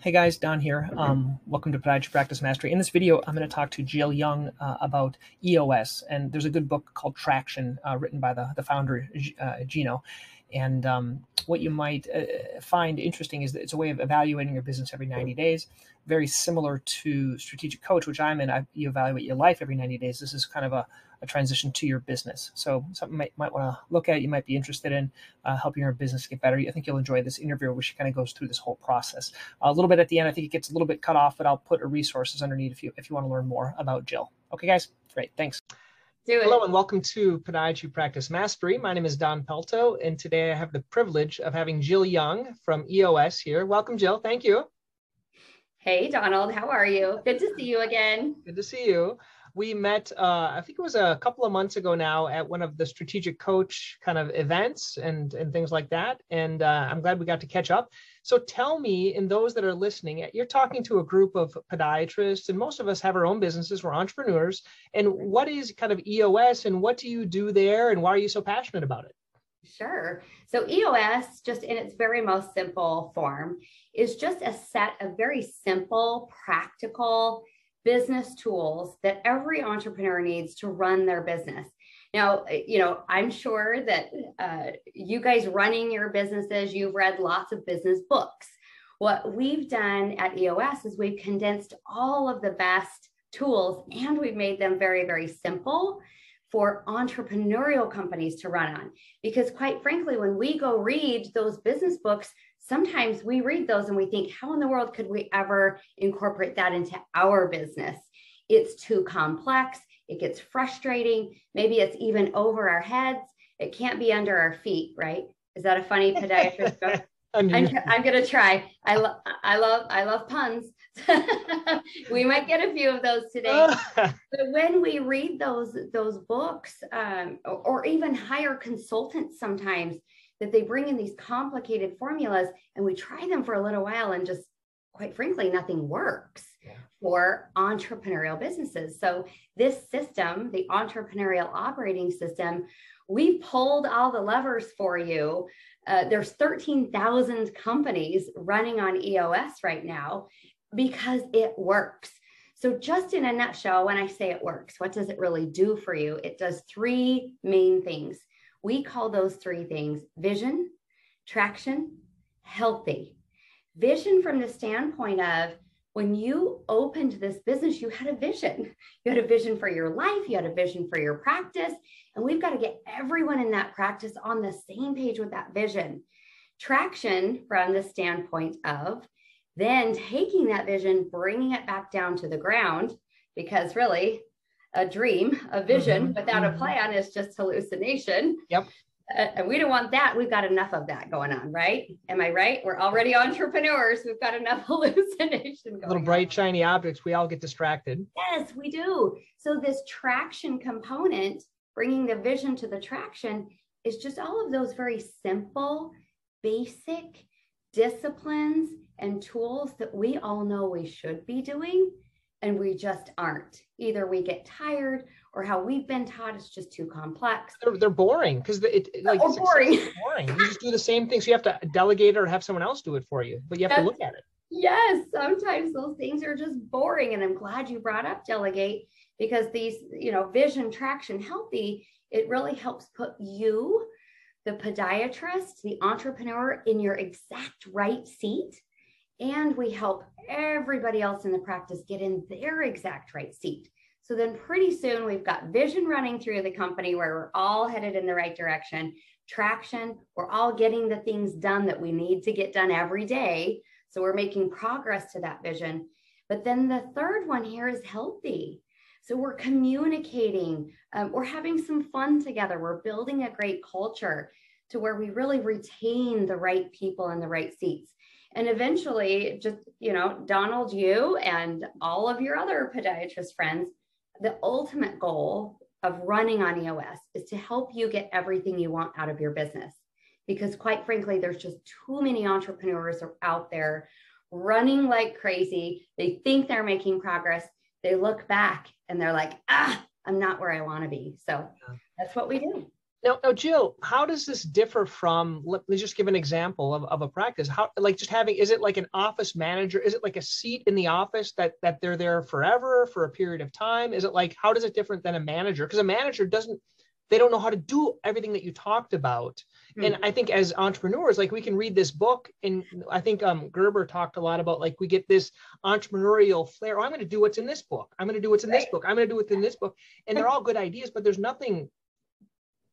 Hey guys, Don here. Um, welcome to Podiatry Practice Mastery. In this video, I'm going to talk to Jill Young uh, about EOS, and there's a good book called Traction, uh, written by the the founder uh, Gino. And um, what you might uh, find interesting is that it's a way of evaluating your business every 90 days, very similar to Strategic Coach, which I'm in. I, you evaluate your life every 90 days. This is kind of a a transition to your business. So something you might, might want to look at, you might be interested in uh, helping your business get better. I think you'll enjoy this interview where she kind of goes through this whole process. a little bit at the end, I think it gets a little bit cut off, but I'll put resources underneath if you if you want to learn more about Jill. Okay, guys, great, thanks. Hello and welcome to Podiatry Practice Mastery. My name is Don Pelto, and today I have the privilege of having Jill Young from EOS here. Welcome, Jill. Thank you. Hey, Donald. How are you? Good to see you again. Good to see you we met uh, i think it was a couple of months ago now at one of the strategic coach kind of events and and things like that. And uh, i'm glad we got to catch up. So tell me and those that are listening you're talking to a group of podiatrists and most of us have our own businesses. We're entrepreneurs. And what is kind of eos and what do you do there and why are you so passionate about it? Sure. So EOS, just in its very most simple form, is just a set of very simple, practical, business tools that every entrepreneur needs to run their business. Now, you know, I'm sure that uh, you guys running your businesses, you've read lots of business books. What we've done at EOS is we've condensed all of the best tools and we've made them very, very simple for entrepreneurial companies to run on. Because, quite frankly, when we go read those business books, sometimes we read those and we think, how in the world could we ever incorporate that into our business? It's too complex. It gets frustrating. Maybe it's even over our heads. It can't be under our feet, right? Is that a funny podiatrist book? I'm, I'm gonna try. I love I love I love puns. we might get a few of those today. but when we read those those books, um, or, or even hire consultants sometimes, that they bring in these complicated formulas and we try them for a little while and just quite frankly nothing works yeah. for entrepreneurial businesses. So this system the entrepreneurial operating system we've pulled all the levers for you. Uh, there's 13000 companies running on eos right now because it works. So just in a nutshell when i say it works what does it really do for you? It does three main things we call those three things vision, traction, healthy. Vision from the standpoint of when you opened this business, you had a vision. You had a vision for your life, you had a vision for your practice, and we've got to get everyone in that practice on the same page with that vision. Traction from the standpoint of then taking that vision, bringing it back down to the ground, because really a dream, a vision mm-hmm. without mm-hmm. a plan is just hallucination. Yep. Uh, and we don't want that. We've got enough of that going on, right? Am I right? We're already entrepreneurs. We've got enough hallucination. Going. Little bright, on. shiny objects. We all get distracted. Yes, we do. So this traction component, bringing the vision to the traction, is just all of those very simple, basic disciplines and tools that we all know we should be doing and we just aren't. Either we get tired or how we've been taught is just too complex. They're, they're boring because it, it like oh, boring. boring. You just do the same thing. So you have to delegate or have someone else do it for you, but you have That's, to look at it. Yes, sometimes those things are just boring. And I'm glad you brought up delegate because these, you know, vision, traction, healthy, it really helps put you, the podiatrist, the entrepreneur in your exact right seat and we help everybody else in the practice get in their exact right seat. So then pretty soon we've got vision running through the company where we're all headed in the right direction, traction, we're all getting the things done that we need to get done every day. So we're making progress to that vision. But then the third one here is healthy. So we're communicating, um, we're having some fun together, we're building a great culture to where we really retain the right people in the right seats. And eventually, just, you know, Donald, you and all of your other podiatrist friends, the ultimate goal of running on EOS is to help you get everything you want out of your business. Because quite frankly, there's just too many entrepreneurs out there running like crazy. They think they're making progress. They look back and they're like, ah, I'm not where I want to be. So that's what we do. Now, now, Jill, how does this differ from? Let me just give an example of, of a practice. How, like, just having is it like an office manager? Is it like a seat in the office that that they're there forever for a period of time? Is it like how does it different than a manager? Because a manager doesn't, they don't know how to do everything that you talked about. Mm-hmm. And I think as entrepreneurs, like we can read this book, and I think um, Gerber talked a lot about like we get this entrepreneurial flair. Oh, I'm going to do what's in this book. I'm going to do what's in right. this book. I'm going to do what's in this book, and they're all good ideas, but there's nothing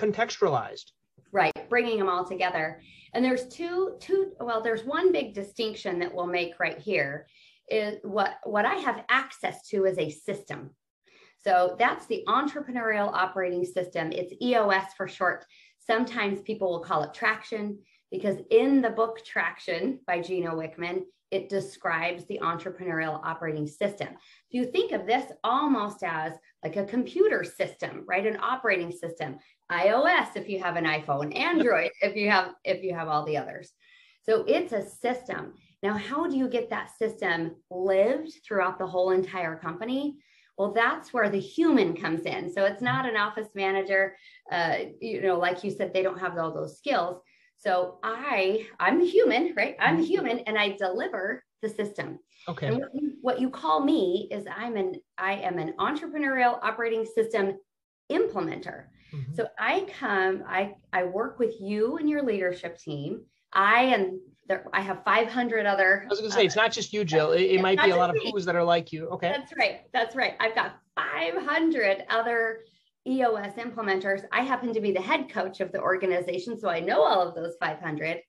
contextualized. Right bringing them all together. And there's two two well there's one big distinction that we'll make right here is what what i have access to is a system. So that's the entrepreneurial operating system. It's eos for short. Sometimes people will call it traction because in the book traction by gino wickman it describes the entrepreneurial operating system. If you think of this almost as like a computer system, right? An operating system, iOS if you have an iPhone, Android if you have if you have all the others. So it's a system. Now, how do you get that system lived throughout the whole entire company? Well, that's where the human comes in. So it's not an office manager, uh, you know, like you said, they don't have all those skills. So I, I'm the human, right? I'm mm-hmm. human, and I deliver the system. Okay. And what you, what you call me is I'm an I am an entrepreneurial operating system implementer. Mm-hmm. So I come, I I work with you and your leadership team. I and there, I have 500 other. I was going to say, uh, it's not just you, Jill. It, it might be a lot me. of who's that are like you. Okay. That's right. That's right. I've got 500 other EOS implementers. I happen to be the head coach of the organization, so I know all of those 500.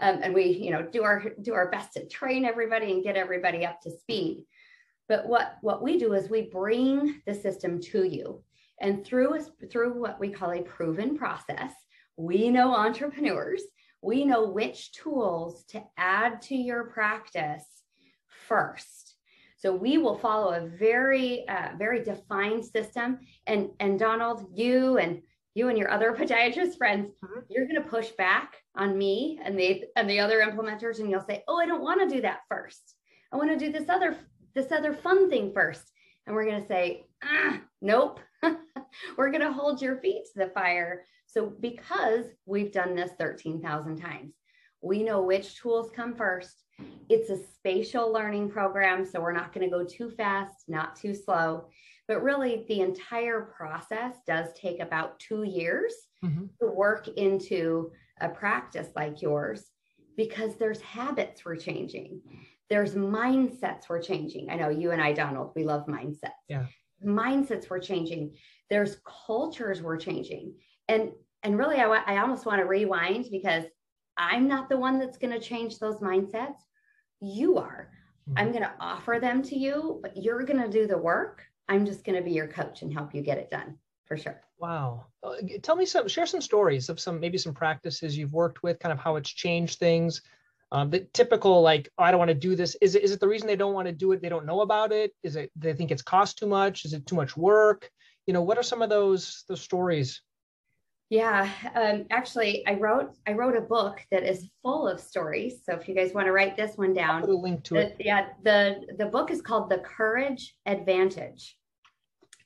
Um, and we, you know, do our do our best to train everybody and get everybody up to speed. But what what we do is we bring the system to you, and through through what we call a proven process, we know entrepreneurs. We know which tools to add to your practice first so we will follow a very, uh, very defined system. And and Donald, you and you and your other podiatrist friends, mm-hmm. you're going to push back on me and the and the other implementers, and you'll say, "Oh, I don't want to do that first. I want to do this other this other fun thing first. And we're going to say, ah, "Nope, we're going to hold your feet to the fire." So because we've done this thirteen thousand times, we know which tools come first it's a spatial learning program, so we're not going to go too fast, not too slow. But really, the entire process does take about two years mm-hmm. to work into a practice like yours because there's habits we're changing. There's mindsets we're changing. I know you and I, Donald, we love mindsets. Yeah. Mindsets we're changing. There's cultures we're changing. And and really, I, I almost want to rewind because I'm not the one that's going to change those mindsets you are. I'm mm-hmm. going to offer them to you, but you're going to do the work. I'm just going to be your coach and help you get it done for sure. Wow. Tell me some, share some stories of some, maybe some practices you've worked with, kind of how it's changed things. Um, the typical, like, oh, I don't want to do this. Is it, is it the reason they don't want to do it? They don't know about it? Is it, they think it's cost too much? Is it too much work? You know, what are some of those, those stories? Yeah, um, actually, I wrote I wrote a book that is full of stories. So if you guys want to write this one down, I'll put a link to the, it. Yeah, the the book is called The Courage Advantage.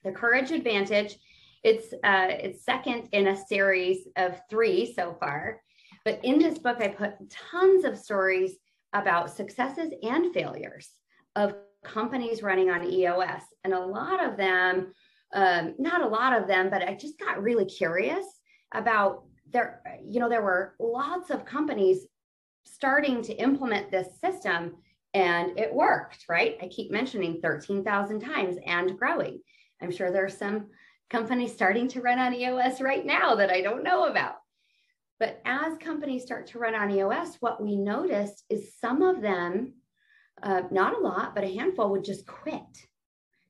The Courage Advantage. It's uh, it's second in a series of three so far. But in this book, I put tons of stories about successes and failures of companies running on EOS, and a lot of them, um, not a lot of them, but I just got really curious about there, you know, there were lots of companies starting to implement this system and it worked, right? I keep mentioning 13,000 times and growing. I'm sure there's some companies starting to run on EOS right now that I don't know about. But as companies start to run on EOS, what we noticed is some of them, uh, not a lot, but a handful would just quit.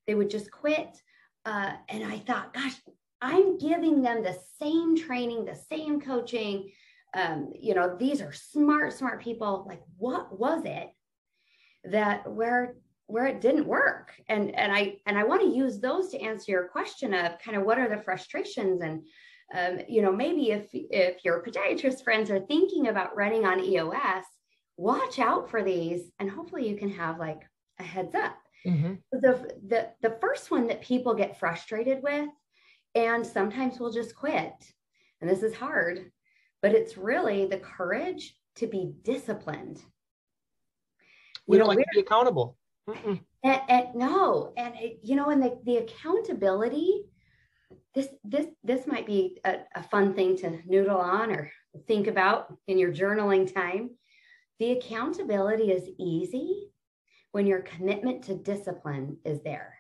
They would just quit. Uh, and I thought, gosh, I'm giving them the same training, the same coaching. Um, you know, these are smart, smart people. Like, what was it that where where it didn't work? And and I and I want to use those to answer your question of kind of what are the frustrations and um, you know maybe if if your podiatrist friends are thinking about running on EOS, watch out for these, and hopefully you can have like a heads up. Mm-hmm. The, the the first one that people get frustrated with and sometimes we'll just quit. and this is hard, but it's really the courage to be disciplined. We you don't know, like to be accountable. And, and, no, and you know, and the, the accountability, this this this might be a, a fun thing to noodle on or think about in your journaling time. The accountability is easy when your commitment to discipline is there.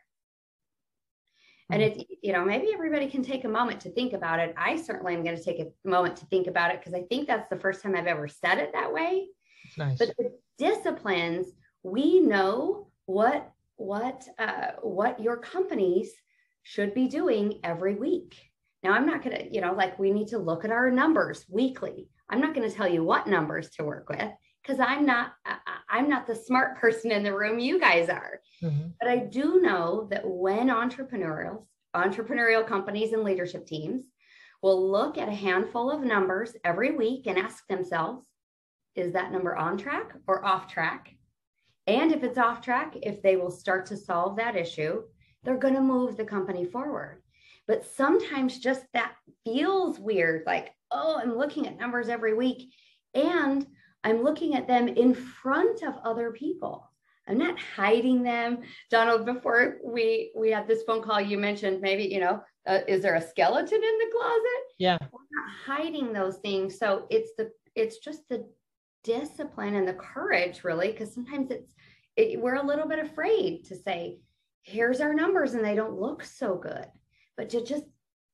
And it's, you know, maybe everybody can take a moment to think about it. I certainly am going to take a moment to think about it because I think that's the first time I've ever said it that way. Nice. But the disciplines, we know what what uh, what your companies should be doing every week. Now, I'm not going to, you know, like we need to look at our numbers weekly. I'm not going to tell you what numbers to work with because I'm not I'm not the smart person in the room. You guys are. Mm-hmm. But I do know that when entrepreneurial entrepreneurial companies and leadership teams will look at a handful of numbers every week and ask themselves, is that number on track or off track? And if it's off track, if they will start to solve that issue, they're going to move the company forward. But sometimes just that feels weird like, oh, I'm looking at numbers every week and I'm looking at them in front of other people. I'm not hiding them. Donald, before we we had this phone call, you mentioned maybe, you know, uh, is there a skeleton in the closet? Yeah. We're not hiding those things. So it's the it's just the discipline and the courage really because sometimes it's it, we're a little bit afraid to say here's our numbers and they don't look so good. But to just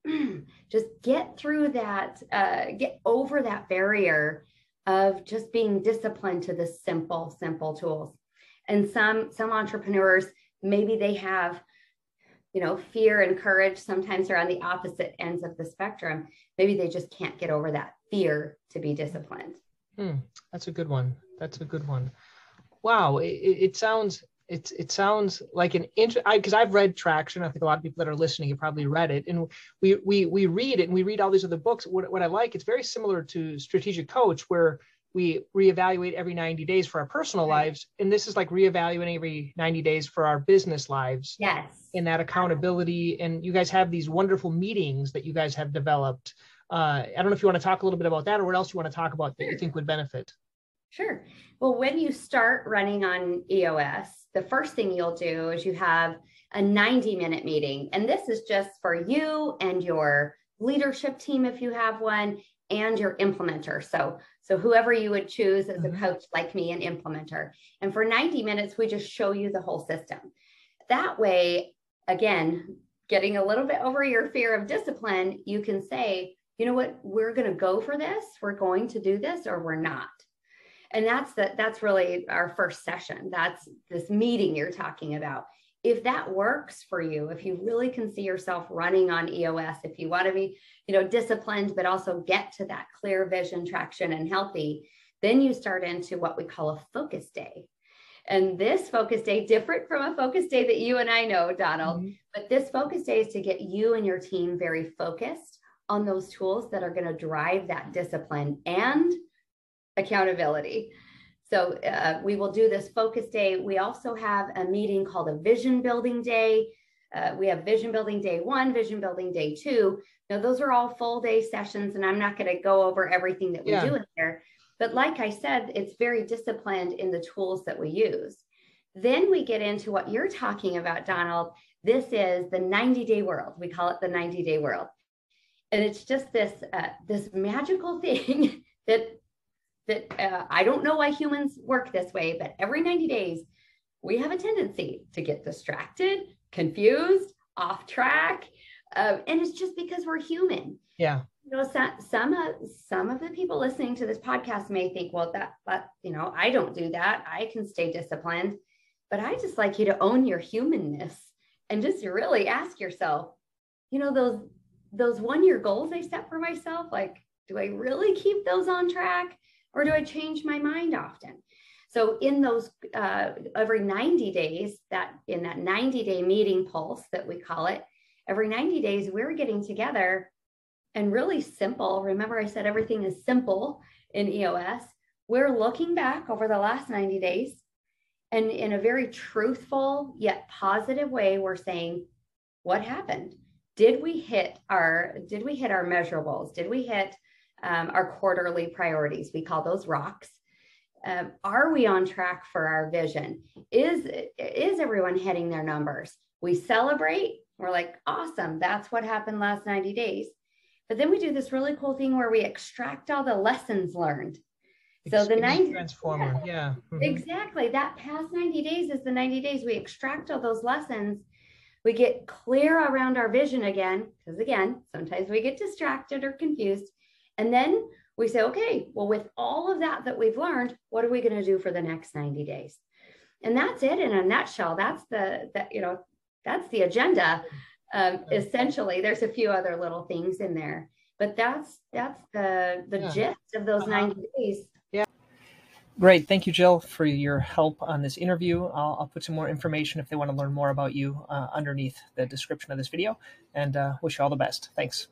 just get through that uh, get over that barrier of just being disciplined to the simple simple tools. And some some entrepreneurs maybe they have you know fear and courage. Sometimes they're on the opposite ends of the spectrum. Maybe they just can't get over that fear to be disciplined. Hmm, that's a good one. That's a good one. Wow, it, it sounds it, it sounds like an interest because I've read Traction. I think a lot of people that are listening have probably read it, and we we we read it and we read all these other books. What, what I like, it's very similar to Strategic Coach, where we reevaluate every 90 days for our personal right. lives, and this is like reevaluating every 90 days for our business lives. Yes. And that accountability, and you guys have these wonderful meetings that you guys have developed. Uh, I don't know if you want to talk a little bit about that, or what else you want to talk about that you think would benefit. Sure. Well, when you start running on EOS, the first thing you'll do is you have a 90 minute meeting. And this is just for you and your leadership team, if you have one, and your implementer. So, so whoever you would choose as mm-hmm. a coach like me, an implementer. And for 90 minutes, we just show you the whole system. That way, again, getting a little bit over your fear of discipline, you can say, you know what, we're going to go for this, we're going to do this, or we're not and that's that that's really our first session. That's this meeting you're talking about. If that works for you if you really can see yourself running on eos if you want to be you know disciplined but also get to that clear vision traction and healthy then you start into what we call a focus day. And this focus day different from a focus day that you and i know donald mm-hmm. but this focus day is to get you and your team very focused on those tools that are going to drive that discipline and accountability. So uh, we will do this focus day. We also have a meeting called a vision building day. Uh, we have vision building day one, vision building day two. Now, those are all full day sessions, and I'm not going to go over everything that we yeah. do in there. But like I said, it's very disciplined in the tools that we use. Then we get into what you're talking about, Donald. This is the 90 day world. We call it the 90 day world. And it's just this, uh, this magical thing that that uh, I don't know why humans work this way, but every 90 days, we have a tendency to get distracted, confused, off track. Uh, and it's just because we're human. Yeah. You know, some some of some of the people listening to this podcast may think, well, that but you know, I don't do that. I can stay disciplined. But I just like you to own your humanness and just really ask yourself, you know, those those one year goals I set for myself, like, do I really keep those on track? Or do I change my mind often? So in those uh, every 90 days, that in that 90 day meeting pulse that we call it, every 90 days we're getting together and really simple. Remember, I said everything is simple in EOS. We're looking back over the last 90 days and in a very truthful yet positive way, we're saying, what happened? did we hit our did we hit our measurables? Did we hit um, our quarterly priorities? We call those rocks. Um, are we on track for our vision? Is is everyone hitting their numbers? We celebrate. We're like, awesome. That's what happened last 90 days. But then we do this really cool thing where we extract all the lessons learned. So the 90 transformer, yeah. yeah. Mm-hmm. Exactly. That past 90 days is the 90 days we extract all those lessons. We get clear around our vision again, because again, sometimes we get distracted or confused. And then we say, okay, well, with all of that that we've learned, what are we going to do for the next 90 days? And that's it in a nutshell. That's the, that, you know, that's the agenda. Um, essentially, there's a few other little things in there, but that's, that's the, the yeah. gist of those uh-huh. 90 days. Yeah. Great. Thank you, Jill, for your help on this interview. I'll, I'll put some more information if they want to learn more about you uh, underneath the description of this video and uh, wish you all the best. Thanks.